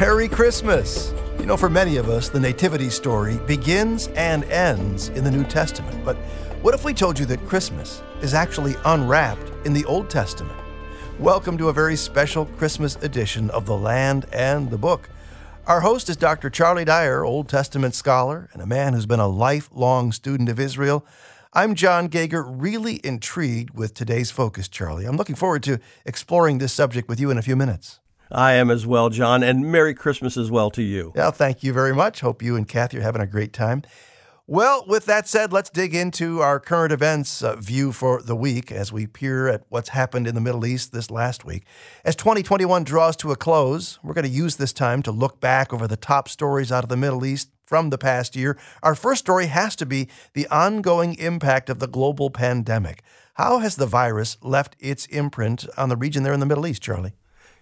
Merry Christmas! You know, for many of us, the Nativity story begins and ends in the New Testament. But what if we told you that Christmas is actually unwrapped in the Old Testament? Welcome to a very special Christmas edition of The Land and the Book. Our host is Dr. Charlie Dyer, Old Testament scholar and a man who's been a lifelong student of Israel. I'm Jon Gauger, really intrigued with today's focus, Charlie. I'm looking forward to exploring this subject with you in a few minutes. I am as well, Jon, and Merry Christmas as well to you. Yeah, thank you very much. Hope you and Kathy are having a great time. Well, with that said, let's dig into our current events uh, view for the week as we peer at what's happened in the Middle East this last week. As 2021 draws to a close, we're going to use this time to look back over the top stories out of the Middle East from the past year. Our first story has to be the ongoing impact of the global pandemic. How has the virus left its imprint on the region there in the Middle East, Charlie?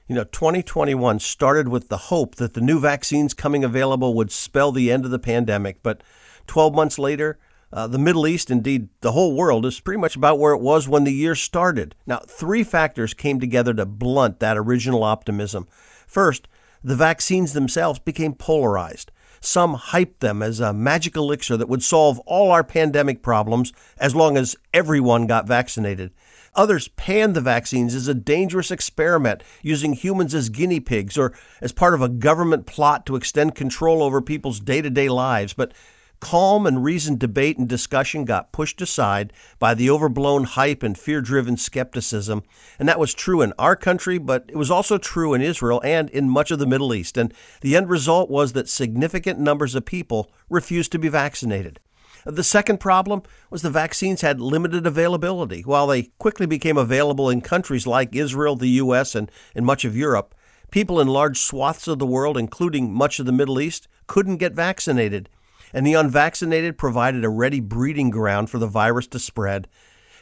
You know, 2021 started with the hope that the new vaccines coming available would spell the end of the pandemic, but 12 months later, uh, the Middle East, indeed the whole world, is pretty much about where it was when the year started. Now, three factors came together to blunt that original optimism. First, the vaccines themselves became polarized. Some hyped them as a magic elixir that would solve all our pandemic problems as long as everyone got vaccinated. Others panned the vaccines as a dangerous experiment, using humans as guinea pigs or as part of a government plot to extend control over people's day to day lives. But calm and reasoned debate and discussion got pushed aside by the overblown hype and fear driven skepticism. And that was true in our country, but it was also true in Israel and in much of the Middle East. And the end result was that significant numbers of people refused to be vaccinated. The second problem was the vaccines had limited availability. While they quickly became available in countries like Israel, the U.S., and, and much of Europe, people in large swaths of the world, including much of the Middle East, couldn't get vaccinated. And the unvaccinated provided a ready breeding ground for the virus to spread.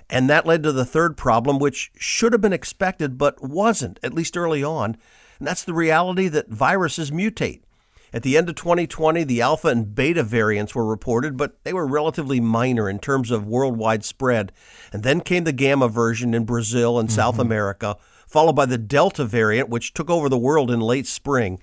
And that led to the third problem, which should have been expected but wasn't, at least early on. And that's the reality that viruses mutate. At the end of 2020, the alpha and beta variants were reported, but they were relatively minor in terms of worldwide spread. And then came the gamma version in Brazil and mm-hmm. South America, followed by the delta variant, which took over the world in late spring.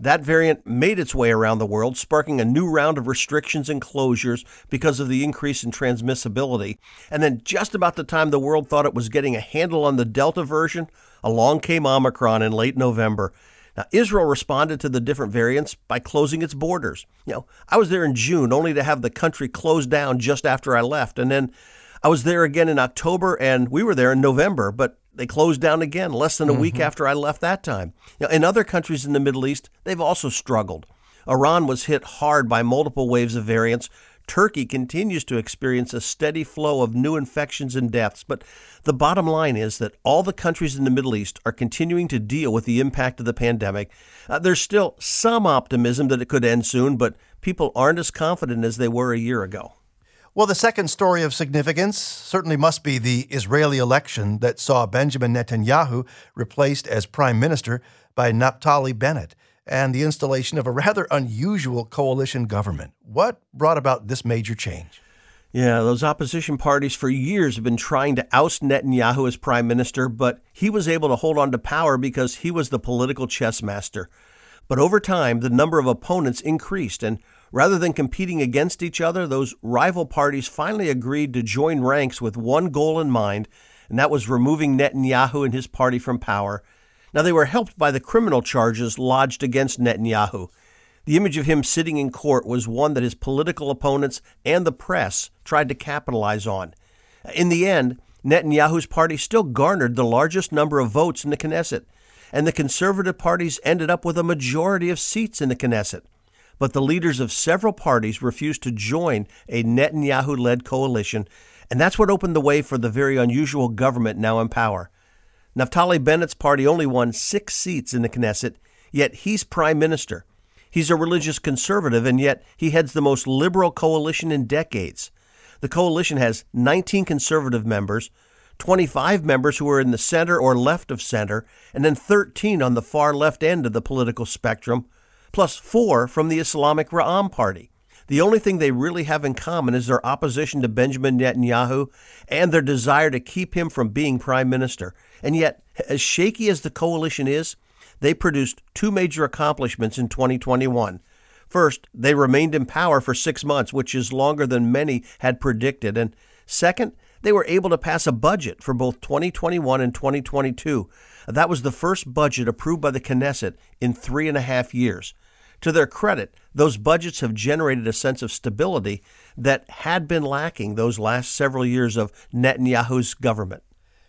That variant made its way around the world, sparking a new round of restrictions and closures because of the increase in transmissibility. And then, just about the time the world thought it was getting a handle on the Delta version, along came Omicron in late November. Now, Israel responded to the different variants by closing its borders. You know, I was there in June only to have the country closed down just after I left. And then I was there again in October and we were there in November, but they closed down again less than a mm-hmm. week after I left that time. Know, in other countries in the Middle East, they've also struggled. Iran was hit hard by multiple waves of variants, Turkey continues to experience a steady flow of new infections and deaths, but the bottom line is that all the countries in the Middle East are continuing to deal with the impact of the pandemic. Uh, there's still some optimism that it could end soon, but people aren't as confident as they were a year ago. Well, the second story of significance certainly must be the Israeli election that saw Benjamin Netanyahu replaced as prime minister by Naftali Bennett and the installation of a rather unusual coalition government. What brought about this major change? Yeah, those opposition parties for years have been trying to oust Netanyahu as prime minister, but he was able to hold on to power because he was the political chess master. But over time, the number of opponents increased, and rather than competing against each other, those rival parties finally agreed to join ranks with one goal in mind, and that was removing Netanyahu and his party from power now, they were helped by the criminal charges lodged against Netanyahu. The image of him sitting in court was one that his political opponents and the press tried to capitalize on. In the end, Netanyahu's party still garnered the largest number of votes in the Knesset, and the conservative parties ended up with a majority of seats in the Knesset. But the leaders of several parties refused to join a Netanyahu led coalition, and that's what opened the way for the very unusual government now in power. Naftali Bennett's party only won six seats in the Knesset, yet he's prime minister. He's a religious conservative, and yet he heads the most liberal coalition in decades. The coalition has 19 conservative members, 25 members who are in the center or left of center, and then 13 on the far left end of the political spectrum, plus four from the Islamic Ra'am Party. The only thing they really have in common is their opposition to Benjamin Netanyahu and their desire to keep him from being prime minister. And yet, as shaky as the coalition is, they produced two major accomplishments in 2021. First, they remained in power for six months, which is longer than many had predicted. And second, they were able to pass a budget for both 2021 and 2022. That was the first budget approved by the Knesset in three and a half years. To their credit, those budgets have generated a sense of stability that had been lacking those last several years of Netanyahu's government.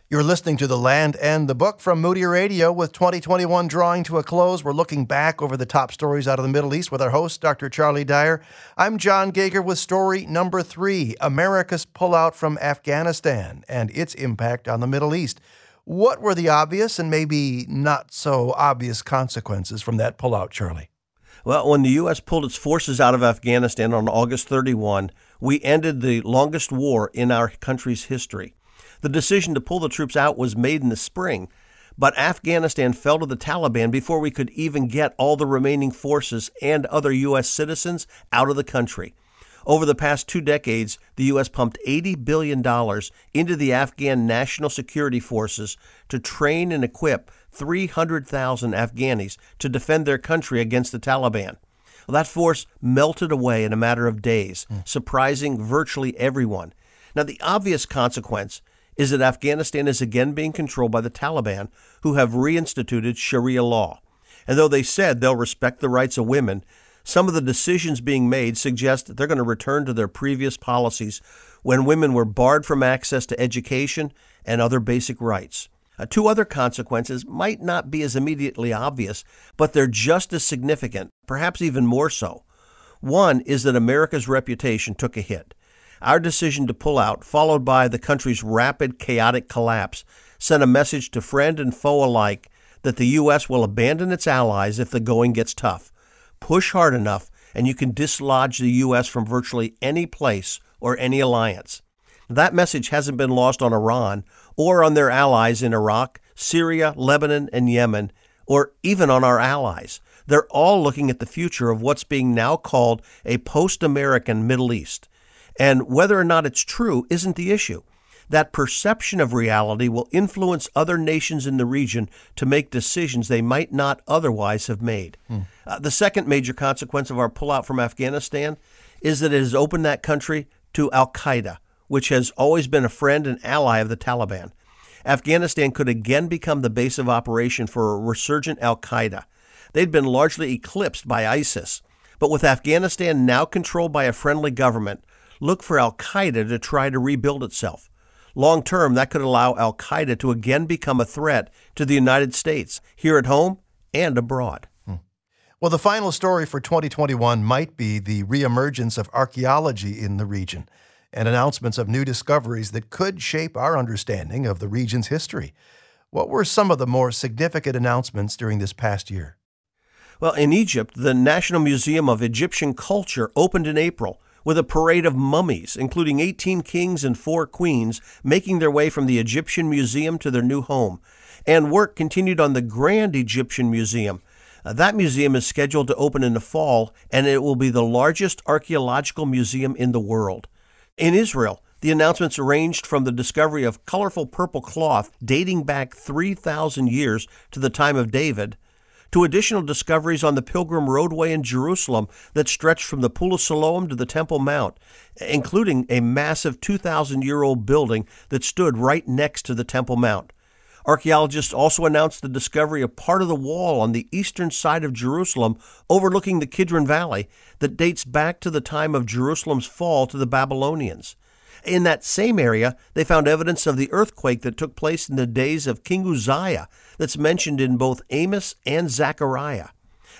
You're listening to The Land and the Book from Moody Radio with 2021 drawing to a close. We're looking back over the top stories out of the Middle East with our host, Dr. Charlie Dyer. I'm Jon Gauger with story number three America's pullout from Afghanistan and its impact on the Middle East. What were the obvious and maybe not so obvious consequences from that pullout, Charlie? Well, when the U.S. pulled its forces out of Afghanistan on August 31, we ended the longest war in our country's history. The decision to pull the troops out was made in the spring, but Afghanistan fell to the Taliban before we could even get all the remaining forces and other U.S. citizens out of the country. Over the past two decades, the U.S. pumped $80 billion into the Afghan National Security Forces to train and equip 300,000 Afghanis to defend their country against the Taliban. Well, that force melted away in a matter of days, mm. surprising virtually everyone. Now, the obvious consequence is that Afghanistan is again being controlled by the Taliban, who have reinstituted Sharia law. And though they said they'll respect the rights of women, some of the decisions being made suggest that they're going to return to their previous policies when women were barred from access to education and other basic rights. Uh, two other consequences might not be as immediately obvious, but they're just as significant, perhaps even more so. One is that America's reputation took a hit. Our decision to pull out, followed by the country's rapid, chaotic collapse, sent a message to friend and foe alike that the U.S. will abandon its allies if the going gets tough. Push hard enough, and you can dislodge the U.S. from virtually any place or any alliance. That message hasn't been lost on Iran or on their allies in Iraq, Syria, Lebanon, and Yemen, or even on our allies. They're all looking at the future of what's being now called a post American Middle East. And whether or not it's true isn't the issue. That perception of reality will influence other nations in the region to make decisions they might not otherwise have made. Hmm. Uh, the second major consequence of our pullout from Afghanistan is that it has opened that country to Al Qaeda, which has always been a friend and ally of the Taliban. Afghanistan could again become the base of operation for a resurgent Al Qaeda. They'd been largely eclipsed by ISIS. But with Afghanistan now controlled by a friendly government, look for Al Qaeda to try to rebuild itself. Long term, that could allow Al Qaeda to again become a threat to the United States, here at home and abroad. Hmm. Well, the final story for 2021 might be the reemergence of archaeology in the region and announcements of new discoveries that could shape our understanding of the region's history. What were some of the more significant announcements during this past year? Well, in Egypt, the National Museum of Egyptian Culture opened in April with a parade of mummies, including 18 kings and four queens, making their way from the Egyptian Museum to their new home. And work continued on the Grand Egyptian Museum. Uh, that museum is scheduled to open in the fall, and it will be the largest archaeological museum in the world. In Israel, the announcements ranged from the discovery of colorful purple cloth dating back 3,000 years to the time of David, to additional discoveries on the Pilgrim Roadway in Jerusalem that stretched from the Pool of Siloam to the Temple Mount, including a massive 2,000 year old building that stood right next to the Temple Mount. Archaeologists also announced the discovery of part of the wall on the eastern side of Jerusalem overlooking the Kidron Valley that dates back to the time of Jerusalem's fall to the Babylonians. In that same area, they found evidence of the earthquake that took place in the days of King Uzziah that's mentioned in both Amos and Zechariah.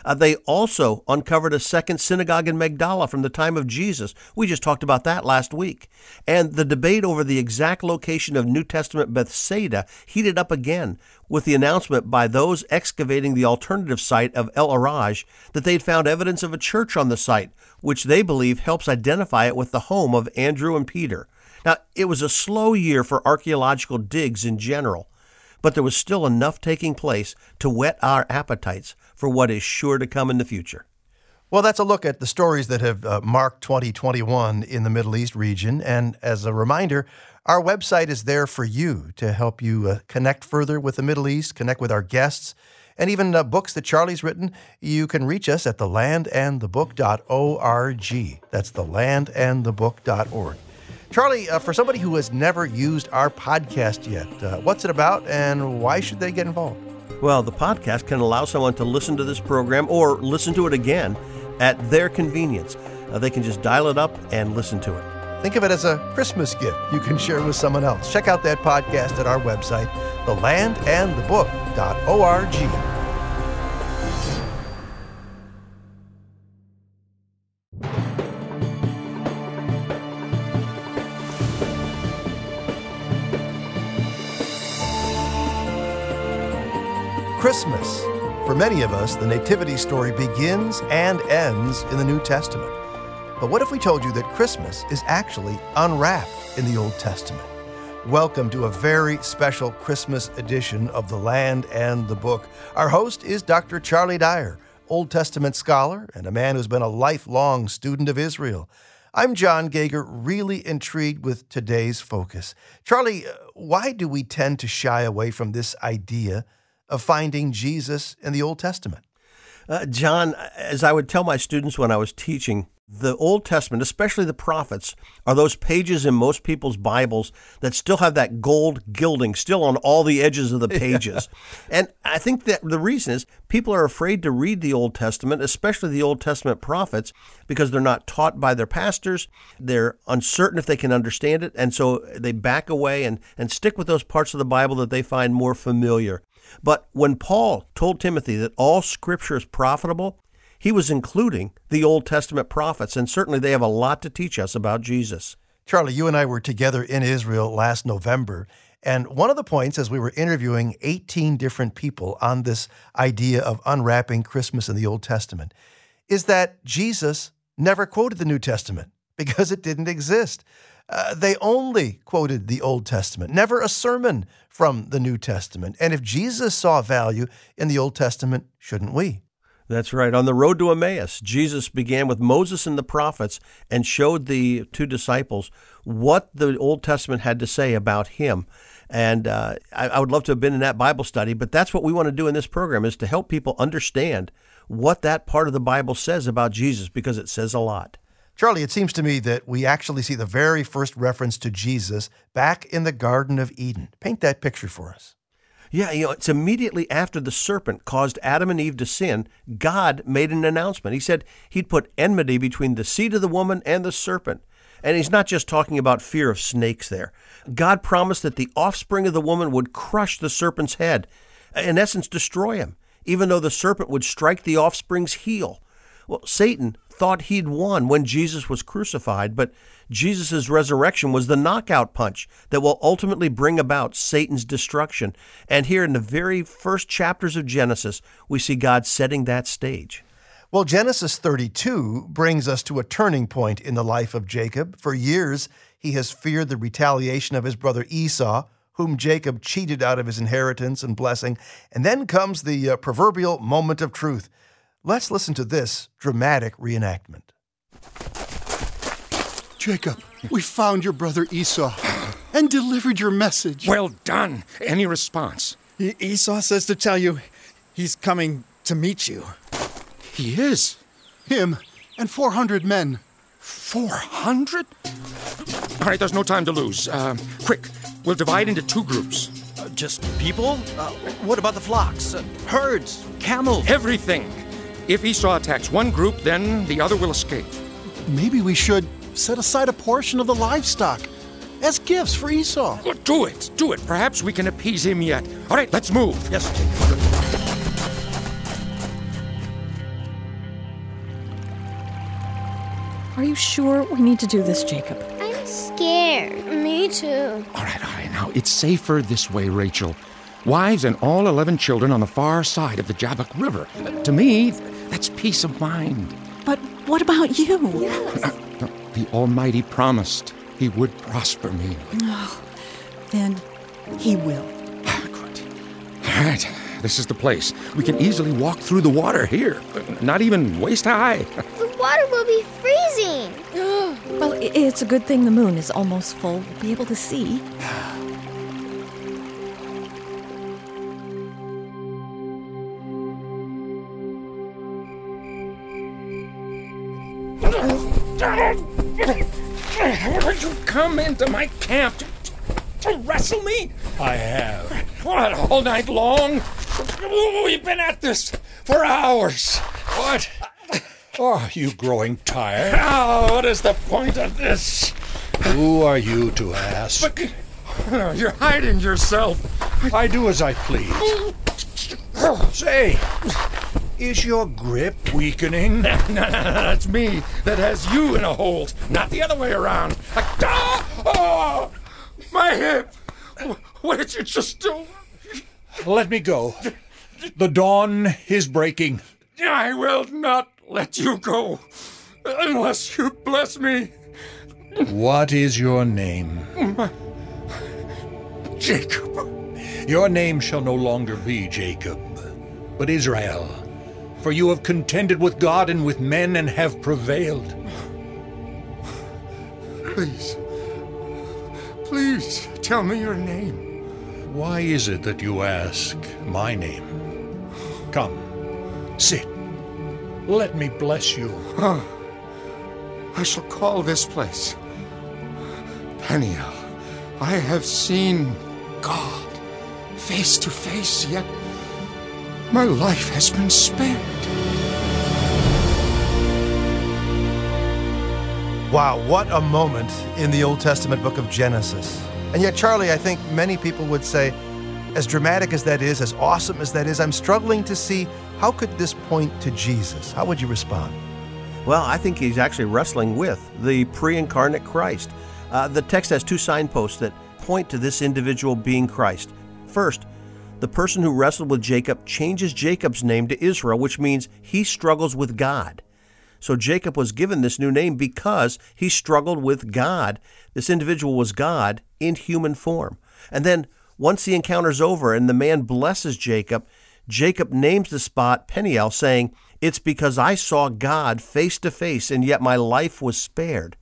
Uh, they also uncovered a second synagogue in Magdala from the time of Jesus. We just talked about that last week. And the debate over the exact location of New Testament Bethsaida heated up again with the announcement by those excavating the alternative site of El Araj that they'd found evidence of a church on the site, which they believe helps identify it with the home of Andrew and Peter. Now, it was a slow year for archaeological digs in general, but there was still enough taking place to whet our appetites for what is sure to come in the future. Well, that's a look at the stories that have uh, marked 2021 in the Middle East region. And as a reminder, our website is there for you to help you uh, connect further with the Middle East, connect with our guests, and even uh, books that Charlie's written, you can reach us at thelandandthebook.org. That's thelandandthebook.org. Charlie, uh, for somebody who has never used our podcast yet, uh, what's it about and why should they get involved? Well, the podcast can allow someone to listen to this program or listen to it again at their convenience. Uh, they can just dial it up and listen to it. Think of it as a Christmas gift you can share with someone else. Check out that podcast at our website, thelandandthebook.org. Christmas. For many of us, the Nativity story begins and ends in the New Testament. But what if we told you that Christmas is actually unwrapped in the Old Testament? Welcome to a very special Christmas edition of The Land and the Book. Our host is Dr. Charlie Dyer, Old Testament scholar and a man who's been a lifelong student of Israel. I'm Jon Gauger, really intrigued with today's focus. Charlie, uh, why do we tend to shy away from this idea of finding Jesus in the Old Testament? Uh, Jon, as I would tell my students when I was teaching, the Old Testament, especially the prophets, are those pages in most people's Bibles that still have that gold gilding still on all the edges of the pages. Yeah. And I think that the reason is people are afraid to read the Old Testament, especially the Old Testament prophets, because they're not taught by their pastors. They're uncertain if they can understand it. And so they back away and, and stick with those parts of the Bible that they find more familiar. But when Paul told Timothy that all scripture is profitable, he was including the Old Testament prophets, and certainly they have a lot to teach us about Jesus. Charlie, you and I were together in Israel last November, and one of the points as we were interviewing 18 different people on this idea of unwrapping Christmas in the Old Testament is that Jesus never quoted the New Testament because it didn't exist. Uh, they only quoted the Old Testament, never a sermon from the New Testament. And if Jesus saw value in the Old Testament, shouldn't we? That's right. On the road to Emmaus, Jesus began with Moses and the prophets and showed the two disciples what the Old Testament had to say about him. And uh, I, I would love to have been in that Bible study, but that's what we want to do in this program is to help people understand what that part of the Bible says about Jesus because it says a lot. Charlie, it seems to me that we actually see the very first reference to Jesus back in the Garden of Eden. Paint that picture for us. Yeah, you know, it's immediately after the serpent caused Adam and Eve to sin, God made an announcement. He said he'd put enmity between the seed of the woman and the serpent. And he's not just talking about fear of snakes there. God promised that the offspring of the woman would crush the serpent's head, in essence, destroy him, even though the serpent would strike the offspring's heel. Well, Satan thought he'd won when Jesus was crucified, but Jesus' resurrection was the knockout punch that will ultimately bring about Satan's destruction. And here in the very first chapters of Genesis, we see God setting that stage. Well, Genesis 32 brings us to a turning point in the life of Jacob. For years, he has feared the retaliation of his brother Esau, whom Jacob cheated out of his inheritance and blessing. And then comes the uh, proverbial moment of truth. Let's listen to this dramatic reenactment. Jacob, we found your brother Esau and delivered your message. Well done. Any response? E- Esau says to tell you he's coming to meet you. He is. Him and 400 men. 400? All right, there's no time to lose. Uh, quick, we'll divide into two groups. Uh, just people? Uh, what about the flocks, uh, herds, camels? Everything. If Esau attacks one group, then the other will escape. Maybe we should set aside a portion of the livestock as gifts for Esau. Well, do it, do it. Perhaps we can appease him yet. All right, let's move. Yes, Jacob. Are you sure we need to do this, Jacob? I'm scared. Me too. All right, all right. Now, it's safer this way, Rachel. Wives and all 11 children on the far side of the Jabbok River. To me, that's peace of mind. But what about you? Yes. The Almighty promised He would prosper me. Oh, then He will. Ah, good. All right, this is the place. We can easily walk through the water here, not even waist high. The water will be freezing. well, it's a good thing the moon is almost full. We'll be able to see. come into my camp to, to wrestle me? I have. What, all night long? We've been at this for hours. What? Oh, are you growing tired? Oh, what is the point of this? Who are you to ask? But oh, you're hiding yourself. I do as I please. Say, is your grip weakening? No, no, no, that's me that has you in a hold, not the other way around. Ah! Oh, my hip! What did you just do? Let me go. The dawn is breaking. I will not let you go unless you bless me. What is your name? Jacob. Your name shall no longer be Jacob, but Israel. For you have contended with God and with men and have prevailed. Please. Please tell me your name. Why is it that you ask my name? Come, sit. Let me bless you. I shall call this place Peniel. I have seen God face to face, yet my life has been spared. Wow, what a moment in the Old Testament book of Genesis. And yet, Charlie, I think many people would say, as dramatic as that is, as awesome as that is, I'm struggling to see how could this point to Jesus? How would you respond? Well, I think he's actually wrestling with the pre incarnate Christ. Uh, the text has two signposts that point to this individual being Christ. First, the person who wrestled with Jacob changes Jacob's name to Israel, which means he struggles with God. So Jacob was given this new name because he struggled with God. This individual was God in human form. And then once the encounter's over and the man blesses Jacob, Jacob names the spot Peniel, saying, It's because I saw God face to face, and yet my life was spared.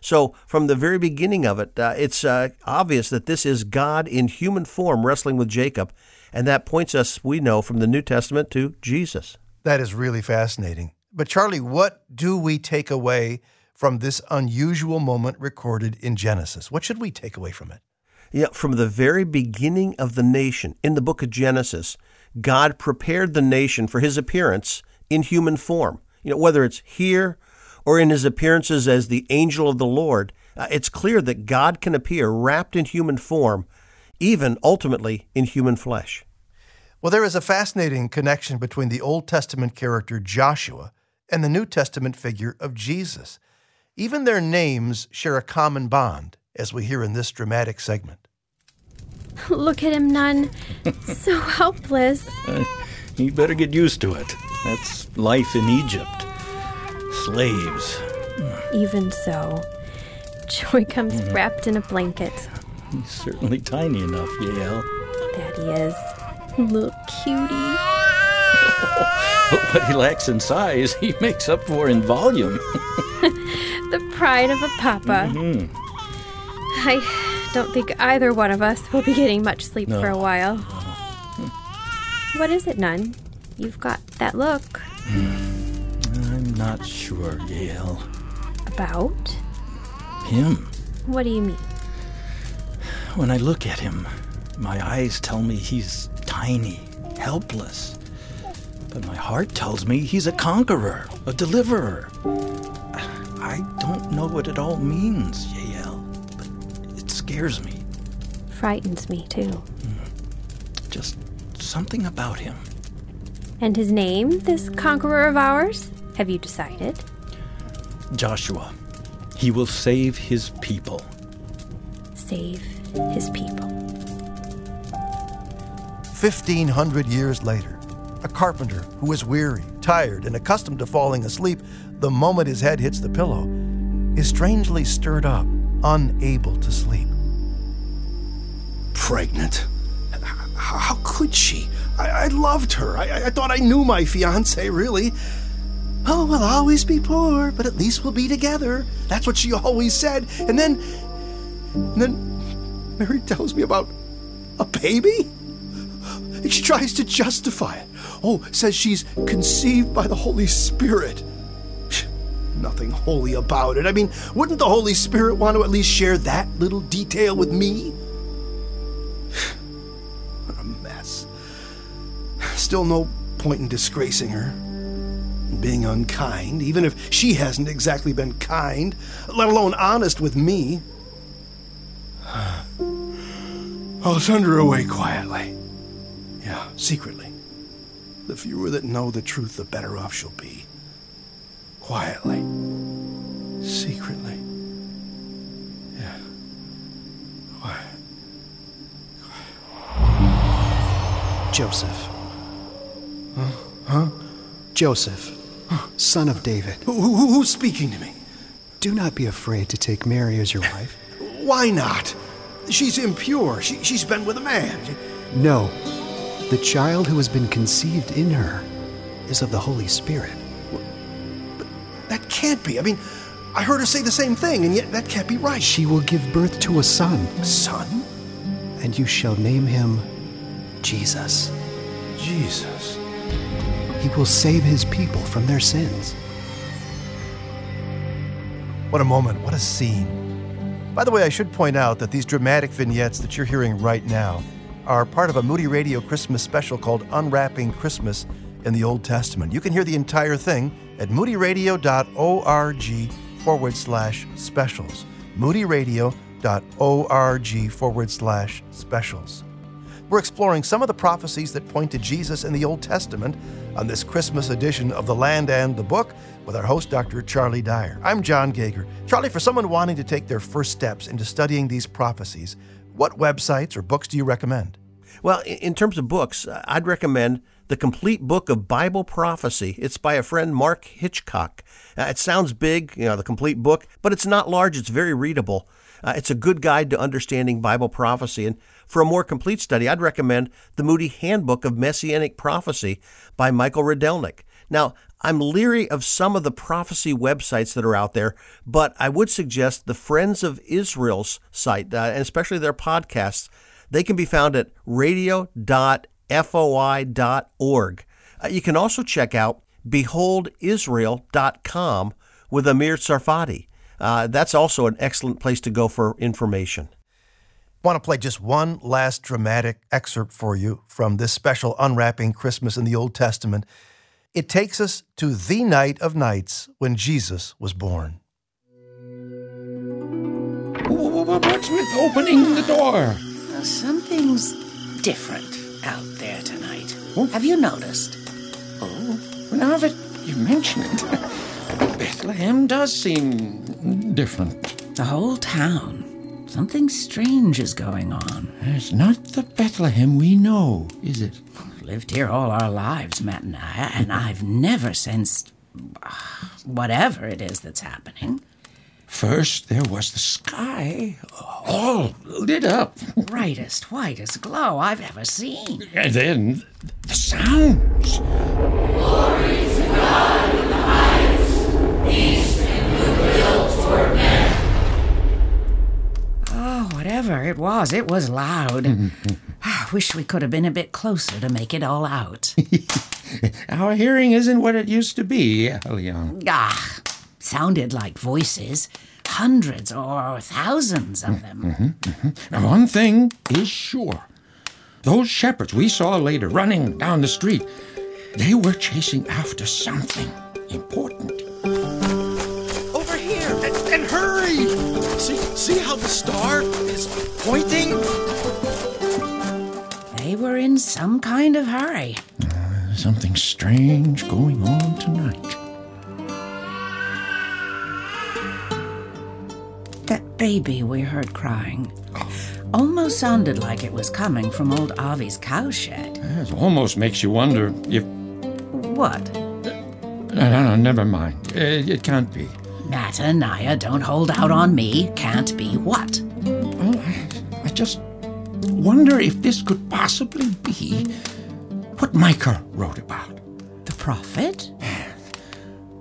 So, from the very beginning of it, uh, it's uh, obvious that this is God in human form wrestling with Jacob, and that points us, we know, from the New Testament to Jesus. That is really fascinating. But, Charlie, what do we take away from this unusual moment recorded in Genesis? What should we take away from it? Yeah, from the very beginning of the nation in the book of Genesis, God prepared the nation for his appearance in human form. You know, whether it's here or in his appearances as the angel of the Lord, uh, it's clear that God can appear wrapped in human form, even ultimately in human flesh. Well, there is a fascinating connection between the Old Testament character Joshua and the New Testament figure of Jesus. Even their names share a common bond, as we hear in this dramatic segment. Look at him, Nun. so helpless. Uh, you better get used to it. That's life in Egypt. Slaves. Even so, Joy comes Mhm. wrapped in a blanket. He's certainly tiny enough. That he is. Little cutie. But what he lacks in size, he makes up for in volume. the pride of a papa. Mhm. I don't think either one of us will be getting much sleep No. for a while. What is it, Nun? You've got that look. I'm not sure, Yael. About? Him. What do you mean? When I look at him, my eyes tell me he's tiny, helpless. But my heart tells me he's a conqueror, a deliverer. I don't know what it all means, Yael, but it scares me. Frightens me, too. Hmm. Just something about him. And his name, this conqueror of ours? Have you decided? Joshua. He will save his people. Save his people. 1,500 years later, a carpenter who is weary, tired, and accustomed to falling asleep the moment his head hits the pillow is strangely stirred up, unable to sleep. Pregnant. How could she? I, I loved her. I, I- I thought I knew my fiance, really. Oh, we'll always be poor, but at least we'll be together. That's what she always said. And then. And then Mary tells me about a baby? And she tries to justify it. Oh, says she's conceived by the Holy Spirit. nothing holy about it. I mean, wouldn't the Holy Spirit want to at least share that little detail with me? what a mess. Still no point in disgracing her. Being unkind, even if she hasn't exactly been kind, let alone honest with me. I'll send her away quietly. Yeah, secretly. The fewer that know the truth, the better off she'll be. Quietly. Secretly. Yeah. Quiet. Joseph. Huh? Huh? Joseph, son of David. Who, who, who's speaking to me? Do not be afraid to take Mary as your wife. Why not? She's impure. She, she's been with a man. No. The child who has been conceived in her is of the Holy Spirit. But that can't be. I mean, I heard her say the same thing, and yet that can't be right. She will give birth to a son. A son? And you shall name him Jesus. Jesus. He will save his people from their sins. What a moment, what a scene. By the way, I should point out that these dramatic vignettes that you're hearing right now are part of a Moody Radio Christmas special called Unwrapping Christmas in the Old Testament. You can hear the entire thing at moodyradio.org forward slash specials. moodyradio.org forward slash specials. We're exploring some of the prophecies that point to Jesus in the Old Testament on this Christmas edition of The Land and the Book with our host, Dr. Charlie Dyer. I'm Jon Gauger. Charlie, for someone wanting to take their first steps into studying these prophecies, what websites or books do you recommend? Well, in terms of books, I'd recommend the complete book of Bible prophecy. It's by a friend, Mark Hitchcock. Uh, it sounds big, you know, the complete book, but it's not large. It's very readable. Uh, it's a good guide to understanding Bible prophecy. And for a more complete study, I'd recommend the Moody Handbook of Messianic Prophecy by Michael Rydelnik. Now, I'm leery of some of the prophecy websites that are out there, but I would suggest the Friends of Israel's site, uh, and especially their podcasts. They can be found at radio.foi.org. Uh, you can also check out beholdisrael.com with Amir Tsarfati. Uh, that's also an excellent place to go for information. I want to play just one last dramatic excerpt for you from this special Unwrapping Christmas in the Old Testament. It takes us to the night of nights when Jesus was born. What's with opening the door? Something's different out there tonight. Have you noticed? Oh, now that you mention it, Bethlehem does seem different. The whole town. Something strange is going on. It's not the Bethlehem we know, is it? We've lived here all our lives, Matt and I, and I've never sensed ah, whatever it is that's happening. First, there was the sky, all lit up. Brightest, whitest glow I've ever seen. And then the sounds. Glory to God in the highest, peace in Oh, whatever it was, it was loud. I wish we could have been a bit closer to make it all out. Our hearing isn't what it used to be, Leon. Ah, sounded like voices. Hundreds or thousands of them. Mm-hmm, mm-hmm. Now, one thing is sure. Those shepherds we saw later running down the street, they were chasing after something important. See, see how the star is pointing? They were in some kind of hurry. Uh, something strange going on tonight. That baby we heard crying almost sounded like it was coming from old Avi's cowshed. It almost makes you wonder if. What? No, no, no, never mind. It, it can't be. Natanaya, don't hold out on me. Can't be what? Well, I, I just wonder if this could possibly be what Micah wrote about. The prophet?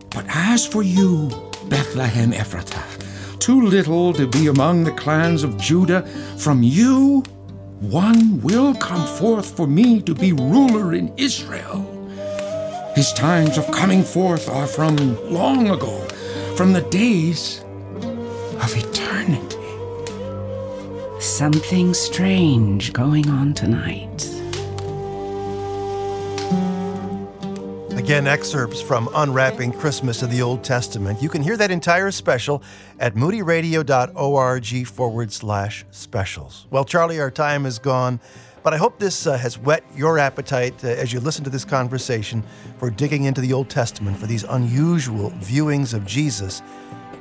But as for you, Bethlehem Ephratah, too little to be among the clans of Judah, from you one will come forth for me to be ruler in Israel. His times of coming forth are from long ago, from the days of eternity. Something strange going on tonight. Again, excerpts from Unwrapping Christmas of the Old Testament. You can hear that entire special at moodyradio.org forward slash specials. Well, Charlie, our time is gone, but I hope this uh, has whet your appetite uh, as you listen to this conversation for digging into the Old Testament for these unusual viewings of Jesus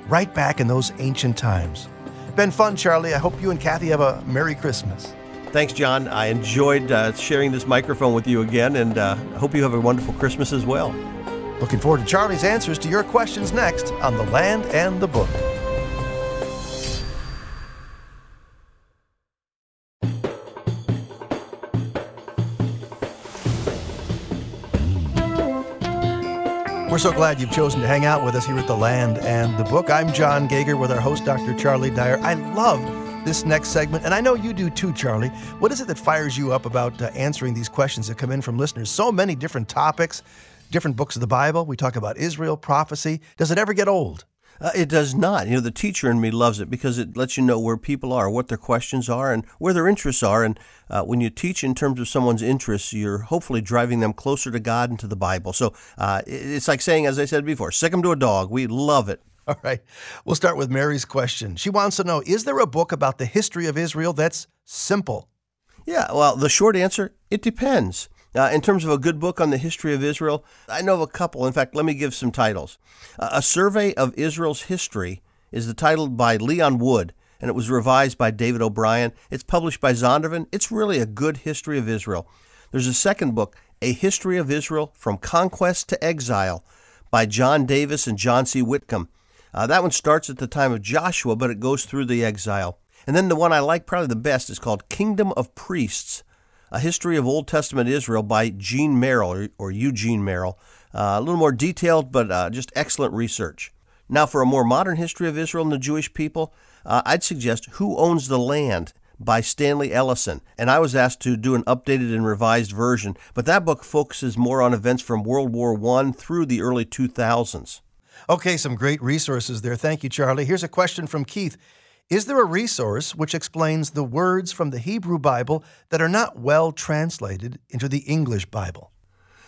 right back in those ancient times. Been fun, Charlie. I hope you and Kathy have a Merry Christmas. Thanks, Jon. I enjoyed uh, sharing this microphone with you again, and uh, hope you have a wonderful Christmas as well. Looking forward to Charlie's answers to your questions next on The Land and the Book. We're so glad you've chosen to hang out with us here at The Land and the Book. I'm Jon Gauger with our host, Dr. Charlie Dyer. I love this next segment, and I know you do too, Charlie. What is it that fires you up about uh, answering these questions that come in from listeners? So many different topics, different books of the Bible. We talk about Israel, prophecy. Does it ever get old? Uh, it does not. You know, the teacher in me loves it because it lets you know where people are, what their questions are, and where their interests are. And uh, when you teach in terms of someone's interests, you're hopefully driving them closer to God and to the Bible. So uh, it's like saying, as I said before, sick them to a dog. We love it. All right. We'll start with Mary's question. She wants to know Is there a book about the history of Israel that's simple? Yeah, well, the short answer it depends. Uh, in terms of a good book on the history of Israel, I know of a couple. In fact, let me give some titles. Uh, a Survey of Israel's History is the title by Leon Wood, and it was revised by David O'Brien. It's published by Zondervan. It's really a good history of Israel. There's a second book, A History of Israel from Conquest to Exile, by John Davis and John C. Whitcomb. Uh, that one starts at the time of Joshua, but it goes through the exile. And then the one I like probably the best is called Kingdom of Priests a History of Old Testament Israel by Gene Merrill, or, Eugene Merrill. Uh, a little more detailed, but uh, just excellent research. Now, for a more modern history of Israel and the Jewish people, uh, I'd suggest Who Owns the Land by Stanley Ellisen. And I was asked to do an updated and revised version, but that book focuses more on events from World War I through the early 2000s. Okay, some great resources there. Thank you, Charlie. Here's a question from Keith. Is there a resource which explains the words from the Hebrew Bible that are not well translated into the English Bible?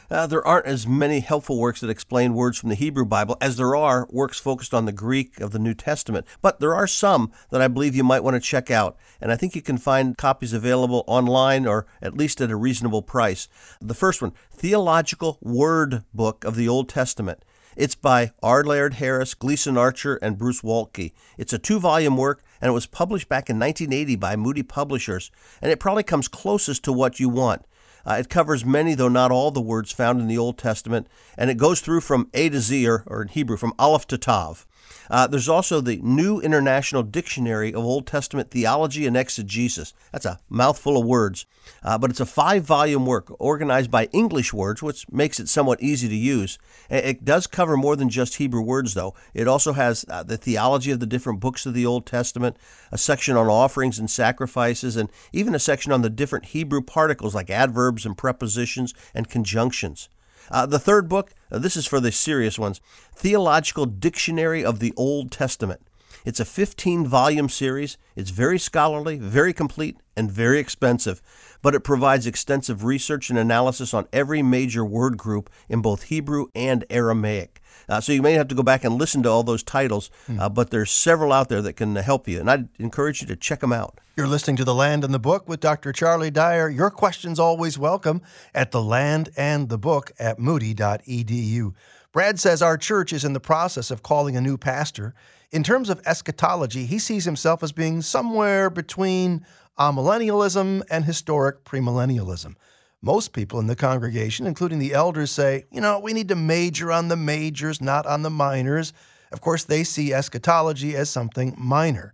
Uh, there aren't as many helpful works that explain words from the Hebrew Bible as there are works focused on the Greek of the New Testament. But there are some that I believe you might want to check out, and I think you can find copies available online or at least at a reasonable price. The first one, Theological Word Book of the Old Testament. It's by R. Laird Harris, Gleason Archer, and Bruce Waltke. It's a two volume work, and it was published back in 1980 by Moody Publishers, and it probably comes closest to what you want. Uh, it covers many, though not all, the words found in the Old Testament, and it goes through from A to Z, or, or in Hebrew, from Aleph to Tav. Uh, there's also the New International Dictionary of Old Testament Theology and Exegesis. That's a mouthful of words, uh, but it's a five volume work organized by English words, which makes it somewhat easy to use. It does cover more than just Hebrew words, though. It also has uh, the theology of the different books of the Old Testament, a section on offerings and sacrifices, and even a section on the different Hebrew particles like adverbs and prepositions and conjunctions. Uh, the third book, uh, this is for the serious ones Theological Dictionary of the Old Testament. It's a 15 volume series. It's very scholarly, very complete, and very expensive, but it provides extensive research and analysis on every major word group in both Hebrew and Aramaic. Uh, so you may have to go back and listen to all those titles, hmm. uh, but there's several out there that can help you, and I'd encourage you to check them out. You're listening to The Land and the Book with Dr. Charlie Dyer. Your questions always welcome at The Land and the Book at moody.edu. Brad says our church is in the process of calling a new pastor. In terms of eschatology, he sees himself as being somewhere between amillennialism and historic premillennialism. Most people in the congregation, including the elders, say, you know, we need to major on the majors, not on the minors. Of course, they see eschatology as something minor.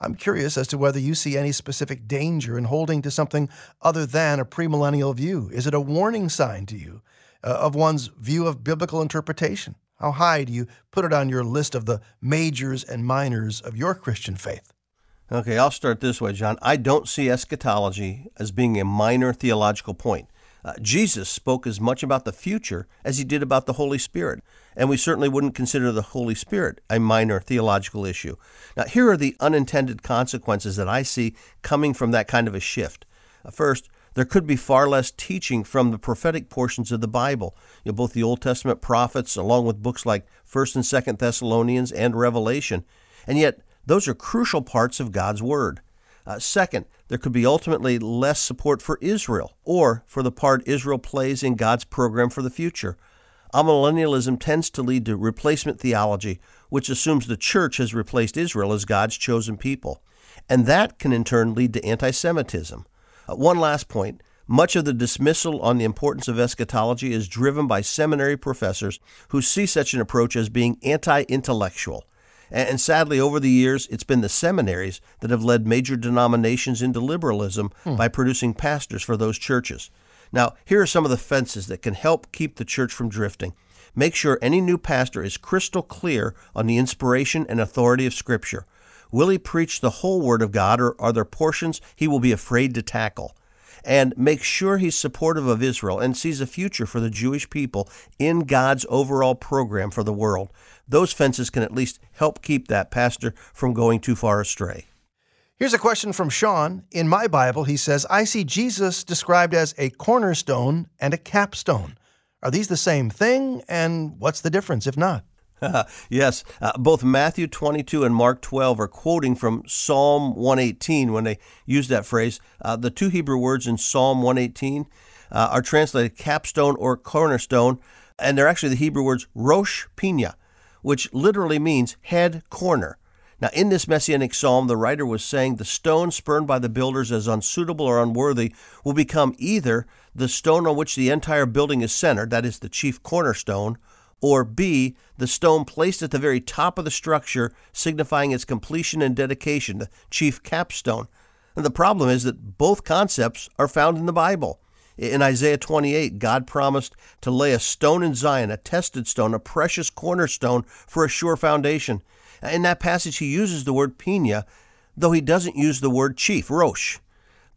I'm curious as to whether you see any specific danger in holding to something other than a premillennial view. Is it a warning sign to you uh, of one's view of biblical interpretation? How high do you put it on your list of the majors and minors of your Christian faith? Okay, I'll start this way, Jon. I don't see eschatology as being a minor theological point. Uh, Jesus spoke as much about the future as he did about the Holy Spirit, and we certainly wouldn't consider the Holy Spirit a minor theological issue. Now, here are the unintended consequences that I see coming from that kind of a shift. Uh, first, there could be far less teaching from the prophetic portions of the Bible, you know, both the Old Testament prophets, along with books like 1st and 2nd Thessalonians and Revelation. And yet, those are crucial parts of God's Word. Uh, second, there could be ultimately less support for Israel or for the part Israel plays in God's program for the future. Amillennialism tends to lead to replacement theology, which assumes the church has replaced Israel as God's chosen people. And that can in turn lead to anti Semitism. Uh, one last point. Much of the dismissal on the importance of eschatology is driven by seminary professors who see such an approach as being anti intellectual. And sadly, over the years, it's been the seminaries that have led major denominations into liberalism hmm. by producing pastors for those churches. Now, here are some of the fences that can help keep the church from drifting. Make sure any new pastor is crystal clear on the inspiration and authority of Scripture. Will he preach the whole Word of God, or are there portions he will be afraid to tackle? And make sure he's supportive of Israel and sees a future for the Jewish people in God's overall program for the world. Those fences can at least help keep that pastor from going too far astray. Here's a question from Sean. In my Bible, he says, I see Jesus described as a cornerstone and a capstone. Are these the same thing? And what's the difference if not? yes, uh, both Matthew 22 and Mark 12 are quoting from Psalm 118 when they use that phrase. Uh, the two Hebrew words in Psalm 118 uh, are translated capstone or cornerstone, and they're actually the Hebrew words rosh pina, which literally means head corner. Now, in this messianic psalm, the writer was saying the stone spurned by the builders as unsuitable or unworthy will become either the stone on which the entire building is centered, that is, the chief cornerstone, or B, the stone placed at the very top of the structure, signifying its completion and dedication, the chief capstone. And the problem is that both concepts are found in the Bible. In Isaiah 28, God promised to lay a stone in Zion, a tested stone, a precious cornerstone for a sure foundation. In that passage, he uses the word pina, though he doesn't use the word chief, rosh.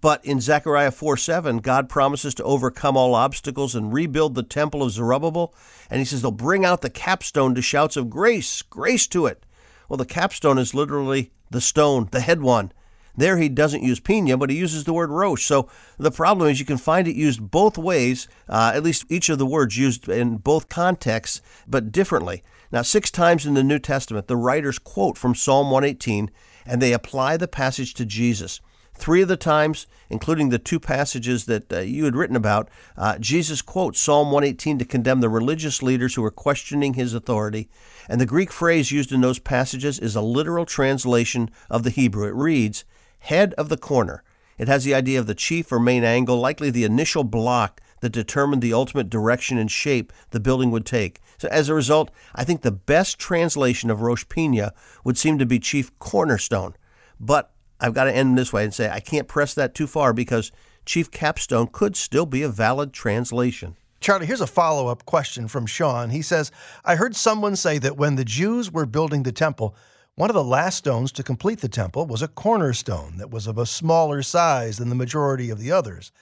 But in Zechariah 4 7, God promises to overcome all obstacles and rebuild the temple of Zerubbabel. And he says they'll bring out the capstone to shouts of grace, grace to it. Well, the capstone is literally the stone, the head one. There he doesn't use pina, but he uses the word rosh. So the problem is you can find it used both ways, uh, at least each of the words used in both contexts, but differently. Now, six times in the New Testament, the writers quote from Psalm 118 and they apply the passage to Jesus. Three of the times, including the two passages that uh, you had written about, uh, Jesus quotes Psalm 118 to condemn the religious leaders who are questioning his authority. And the Greek phrase used in those passages is a literal translation of the Hebrew. It reads, head of the corner. It has the idea of the chief or main angle, likely the initial block that determined the ultimate direction and shape the building would take. So as a result, I think the best translation of Rosh Pina would seem to be chief cornerstone. But I've got to end this way and say I can't press that too far because Chief Capstone could still be a valid translation. Charlie, here's a follow up question from Sean. He says, I heard someone say that when the Jews were building the temple, one of the last stones to complete the temple was a cornerstone that was of a smaller size than the majority of the others.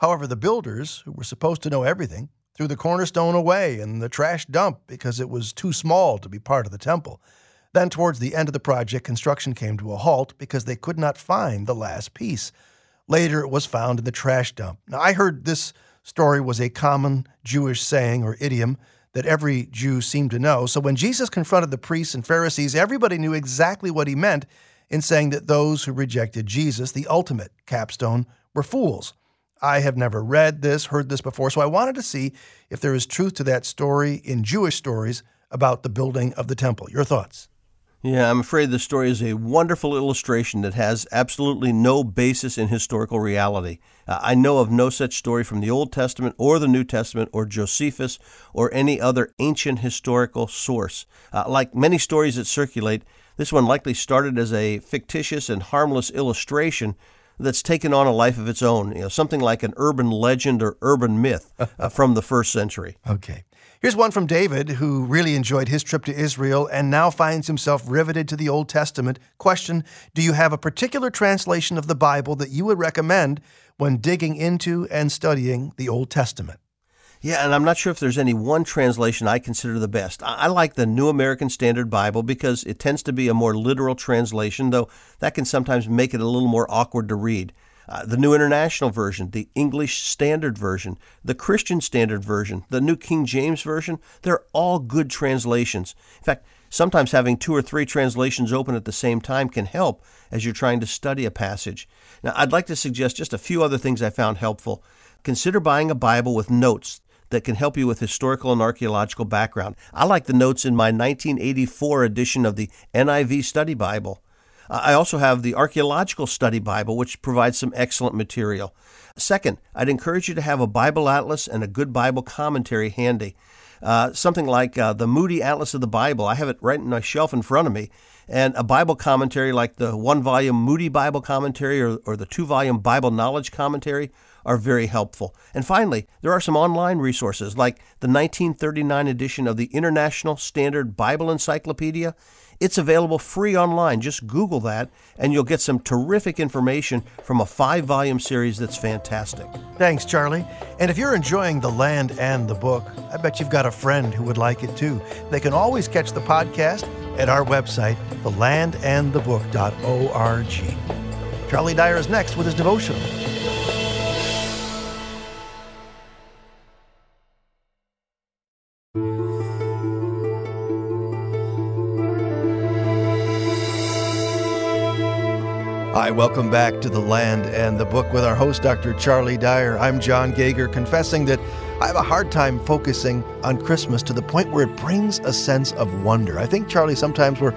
However, the builders, who were supposed to know everything, threw the cornerstone away in the trash dump because it was too small to be part of the temple. Then, towards the end of the project, construction came to a halt because they could not find the last piece. Later, it was found in the trash dump. Now, I heard this story was a common Jewish saying or idiom that every Jew seemed to know. So, when Jesus confronted the priests and Pharisees, everybody knew exactly what he meant in saying that those who rejected Jesus, the ultimate capstone, were fools. I have never read this, heard this before, so I wanted to see if there is truth to that story in Jewish stories about the building of the temple. Your thoughts? Yeah, I'm afraid the story is a wonderful illustration that has absolutely no basis in historical reality. Uh, I know of no such story from the Old Testament or the New Testament or Josephus or any other ancient historical source. Uh, like many stories that circulate, this one likely started as a fictitious and harmless illustration that's taken on a life of its own, you know, something like an urban legend or urban myth uh, from the first century. Okay. Here's one from David, who really enjoyed his trip to Israel and now finds himself riveted to the Old Testament. Question Do you have a particular translation of the Bible that you would recommend when digging into and studying the Old Testament. Yeah, and I'm not sure if there's any one translation I consider the best. I like the New American Standard Bible because it tends to be a more literal translation, though that can sometimes make it a little more awkward to read. Uh, the New International Version, the English Standard Version, the Christian Standard Version, the New King James Version, they're all good translations. In fact, sometimes having two or three translations open at the same time can help as you're trying to study a passage. Now, I'd like to suggest just a few other things I found helpful. Consider buying a Bible with notes that can help you with historical and archaeological background. I like the notes in my 1984 edition of the NIV Study Bible. I also have the Archaeological Study Bible, which provides some excellent material. Second, I'd encourage you to have a Bible atlas and a good Bible commentary handy. Uh, something like uh, the Moody Atlas of the Bible. I have it right on my shelf in front of me. And a Bible commentary like the one volume Moody Bible commentary or, or the two volume Bible Knowledge commentary are very helpful. And finally, there are some online resources like the 1939 edition of the International Standard Bible Encyclopedia. It's available free online. Just Google that, and you'll get some terrific information from a five volume series that's fantastic. Thanks, Charlie. And if you're enjoying The Land and the Book, I bet you've got a friend who would like it too. They can always catch the podcast at our website, thelandandthebook.org. Charlie Dyer is next with his devotional. Hi, welcome back to The Land and the Book with our host, Dr. Charlie Dyer. I'm Jon Gauger, confessing that I have a hard time focusing on Christmas to the point where it brings a sense of wonder. I think, Charlie, sometimes we're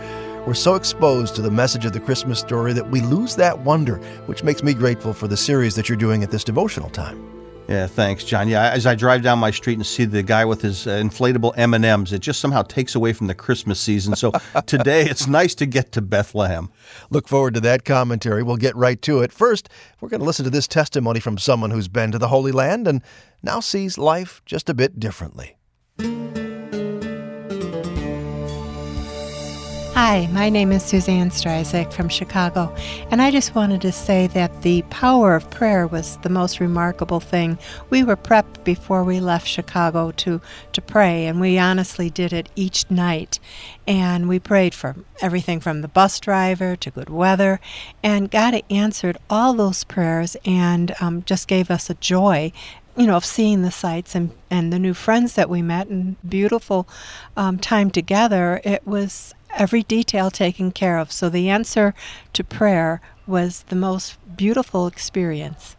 we're so exposed to the message of the Christmas story that we lose that wonder, which makes me grateful for the series that you're doing at this devotional time. Yeah, thanks, Jon. Yeah, as I drive down my street and see the guy with his uh, inflatable M and M's, it just somehow takes away from the Christmas season. So today, it's nice to get to Bethlehem. Look forward to that commentary. We'll get right to it. First, we're going to listen to this testimony from someone who's been to the Holy Land and now sees life just a bit differently. Hi, my name is Suzanne Stryzik from Chicago, and I just wanted to say that the power of prayer was the most remarkable thing. We were prepped before we left Chicago to, to pray, and we honestly did it each night. And we prayed for everything from the bus driver to good weather, and God answered all those prayers and um, just gave us a joy you know, of seeing the sights and, and the new friends that we met and beautiful um, time together, it was every detail taken care of. So the answer to prayer was the most beautiful experience.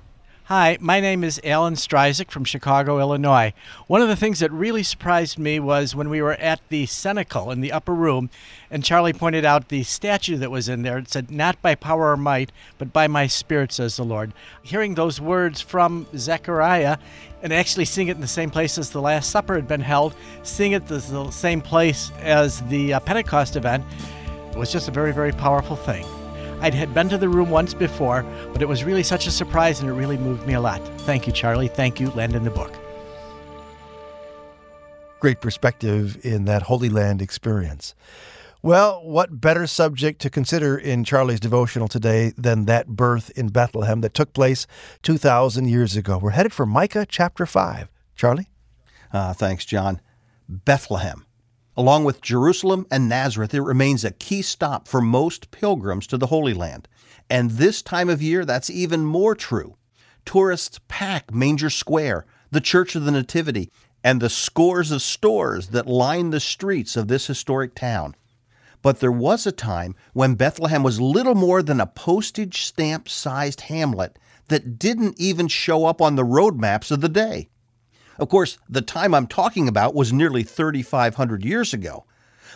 Hi, my name is Alan Stryzik from Chicago, Illinois. One of the things that really surprised me was when we were at the cenacle in the upper room, and Charlie pointed out the statue that was in there. It said, Not by power or might, but by my spirit, says the Lord. Hearing those words from Zechariah and actually seeing it in the same place as the Last Supper had been held, seeing it the same place as the uh, Pentecost event, was just a very, very powerful thing. I had been to the room once before, but it was really such a surprise and it really moved me a lot. Thank you, Charlie. Thank you, Land and the Book. Great perspective in that Holy Land experience. Well, what better subject to consider in Charlie's devotional today than that birth in Bethlehem that took place 2,000 years ago? We're headed for Micah chapter 5. Charlie? Uh, thanks, Jon. Bethlehem. Along with Jerusalem and Nazareth, it remains a key stop for most pilgrims to the Holy Land. And this time of year, that's even more true. Tourists pack Manger Square, the Church of the Nativity, and the scores of stores that line the streets of this historic town. But there was a time when Bethlehem was little more than a postage stamp sized hamlet that didn't even show up on the road maps of the day. Of course, the time I'm talking about was nearly 3,500 years ago.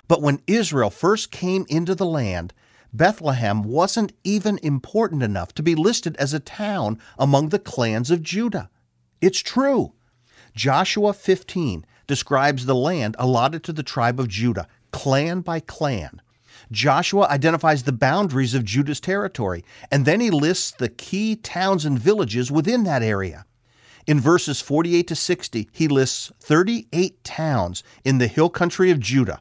But when Israel first came into the land, Bethlehem wasn't even important enough to be listed as a town among the clans of Judah. It's true. Joshua 15 describes the land allotted to the tribe of Judah, clan by clan. Joshua identifies the boundaries of Judah's territory, and then he lists the key towns and villages within that area. In verses 48 to 60, he lists 38 towns in the hill country of Judah.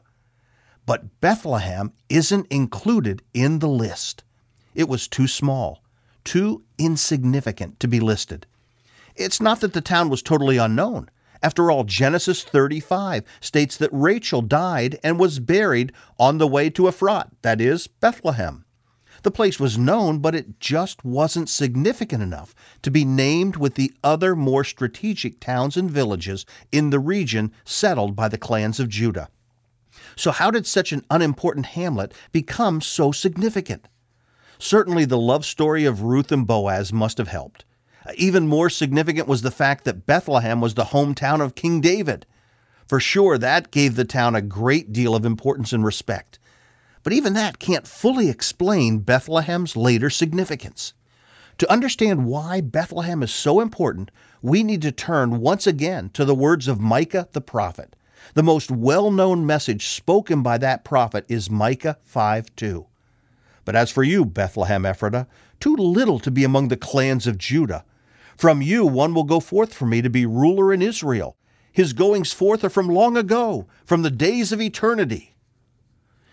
But Bethlehem isn't included in the list. It was too small, too insignificant to be listed. It's not that the town was totally unknown. After all, Genesis 35 states that Rachel died and was buried on the way to Ephrat, that is, Bethlehem. The place was known, but it just wasn't significant enough to be named with the other more strategic towns and villages in the region settled by the clans of Judah. So, how did such an unimportant hamlet become so significant? Certainly, the love story of Ruth and Boaz must have helped. Even more significant was the fact that Bethlehem was the hometown of King David. For sure, that gave the town a great deal of importance and respect. But even that can't fully explain Bethlehem's later significance. To understand why Bethlehem is so important, we need to turn once again to the words of Micah the prophet. The most well known message spoken by that prophet is Micah 5 2. But as for you, Bethlehem Ephratah, too little to be among the clans of Judah. From you one will go forth for me to be ruler in Israel. His goings forth are from long ago, from the days of eternity.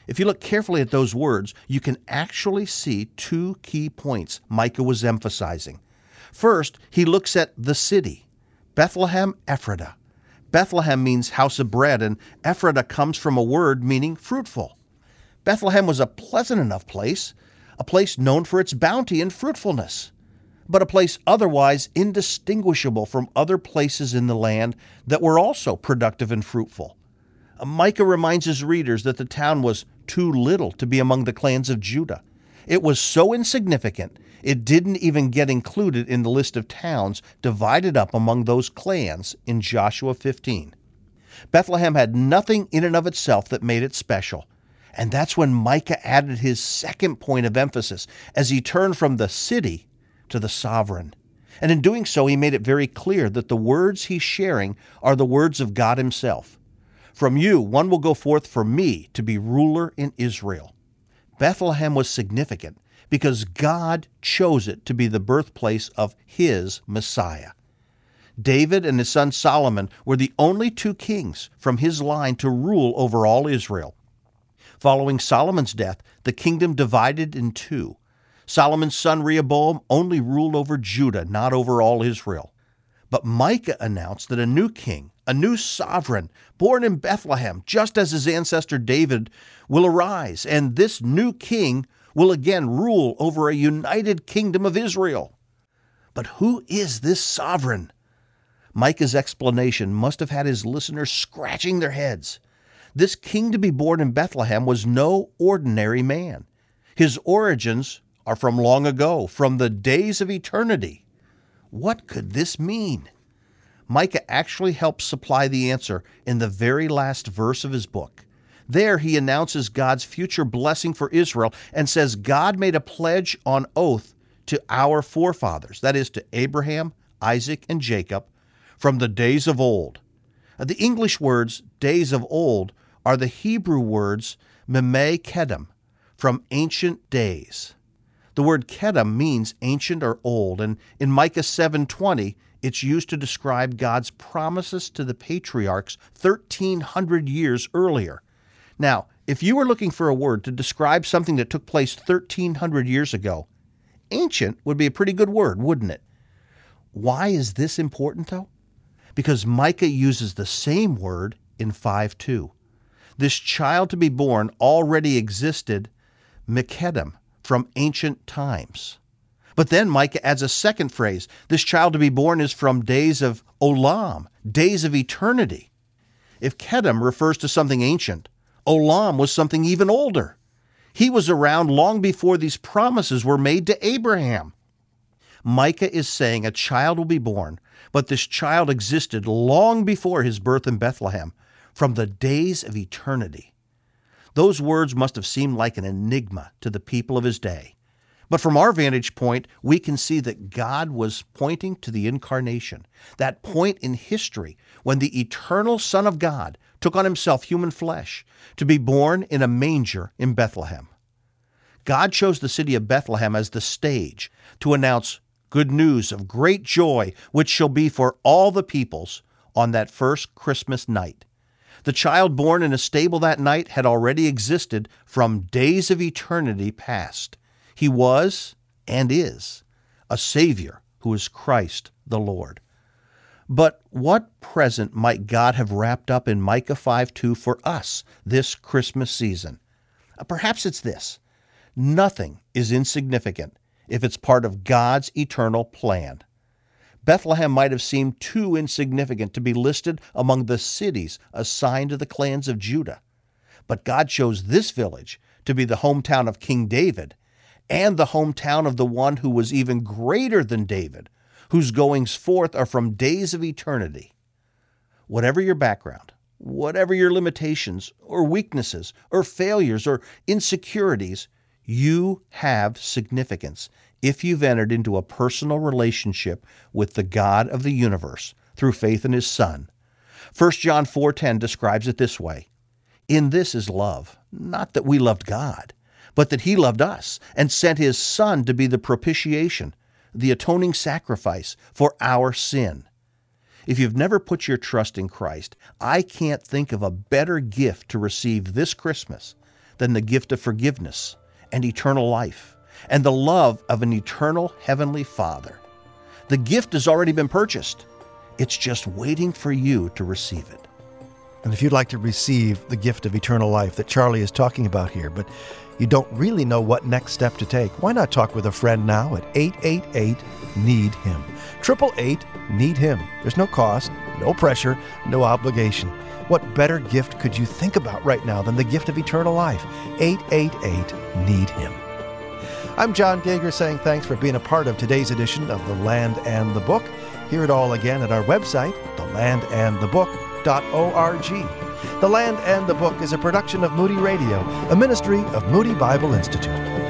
If you look carefully at those words, you can actually see two key points Micah was emphasizing. First, he looks at the city, Bethlehem Ephratah. Bethlehem means house of bread, and Ephratah comes from a word meaning fruitful. Bethlehem was a pleasant enough place, a place known for its bounty and fruitfulness but a place otherwise indistinguishable from other places in the land that were also productive and fruitful. Micah reminds his readers that the town was too little to be among the clans of Judah. It was so insignificant, it didn't even get included in the list of towns divided up among those clans in Joshua 15. Bethlehem had nothing in and of itself that made it special. And that's when Micah added his second point of emphasis as he turned from the city to the sovereign. And in doing so, he made it very clear that the words he's sharing are the words of God himself. From you, one will go forth for me to be ruler in Israel. Bethlehem was significant because God chose it to be the birthplace of his Messiah. David and his son Solomon were the only two kings from his line to rule over all Israel. Following Solomon's death, the kingdom divided in two Solomon's son Rehoboam only ruled over Judah, not over all Israel. But Micah announced that a new king, a new sovereign, born in Bethlehem, just as his ancestor David, will arise, and this new king will again rule over a united kingdom of Israel. But who is this sovereign? Micah's explanation must have had his listeners scratching their heads. This king to be born in Bethlehem was no ordinary man. His origins are from long ago, from the days of eternity. What could this mean? Micah actually helps supply the answer in the very last verse of his book. There, he announces God's future blessing for Israel and says God made a pledge on oath to our forefathers, that is, to Abraham, Isaac, and Jacob, from the days of old. Uh, the English words days of old are the Hebrew words memei kedem, from ancient days. The word Kedem means ancient or old, and in Micah 7:20, it's used to describe God's promises to the patriarchs 1300 years earlier. Now, if you were looking for a word to describe something that took place 1300 years ago, ancient would be a pretty good word, wouldn't it? Why is this important though? Because Micah uses the same word in 5 2. This child to be born already existed, Mekedem, from ancient times. But then Micah adds a second phrase this child to be born is from days of olam, days of eternity. If Kedem refers to something ancient, Olam was something even older. He was around long before these promises were made to Abraham. Micah is saying a child will be born, but this child existed long before his birth in Bethlehem, from the days of eternity. Those words must have seemed like an enigma to the people of his day. But from our vantage point, we can see that God was pointing to the incarnation, that point in history when the eternal Son of God took on himself human flesh to be born in a manger in Bethlehem. God chose the city of Bethlehem as the stage to announce good news of great joy, which shall be for all the peoples on that first Christmas night. The child born in a stable that night had already existed from days of eternity past. He was and is a Savior who is Christ the Lord. But what present might God have wrapped up in Micah 5 2 for us this Christmas season? Uh, perhaps it's this nothing is insignificant if it's part of God's eternal plan. Bethlehem might have seemed too insignificant to be listed among the cities assigned to the clans of Judah. But God chose this village to be the hometown of King David and the hometown of the one who was even greater than David, whose goings forth are from days of eternity. Whatever your background, whatever your limitations or weaknesses or failures or insecurities, you have significance if you've entered into a personal relationship with the God of the universe through faith in his Son. 1 John 4:10 describes it this way: In this is love, not that we loved God, but that he loved us and sent his Son to be the propitiation, the atoning sacrifice for our sin. If you've never put your trust in Christ, I can't think of a better gift to receive this Christmas than the gift of forgiveness and eternal life and the love of an eternal Heavenly Father. The gift has already been purchased. It's just waiting for you to receive it. And if you'd like to receive the gift of eternal life that Charlie is talking about here, but you don't really know what next step to take, why not talk with a friend now at 888 Need Him? 888 Need Him. There's no cost, no pressure, no obligation. What better gift could you think about right now than the gift of eternal life? 888 Need Him. I'm Jon Gauger saying thanks for being a part of today's edition of The Land and the Book. Hear it all again at our website, thelandandthebook.org. The Land and the Book is a production of Moody Radio, a ministry of Moody Bible Institute.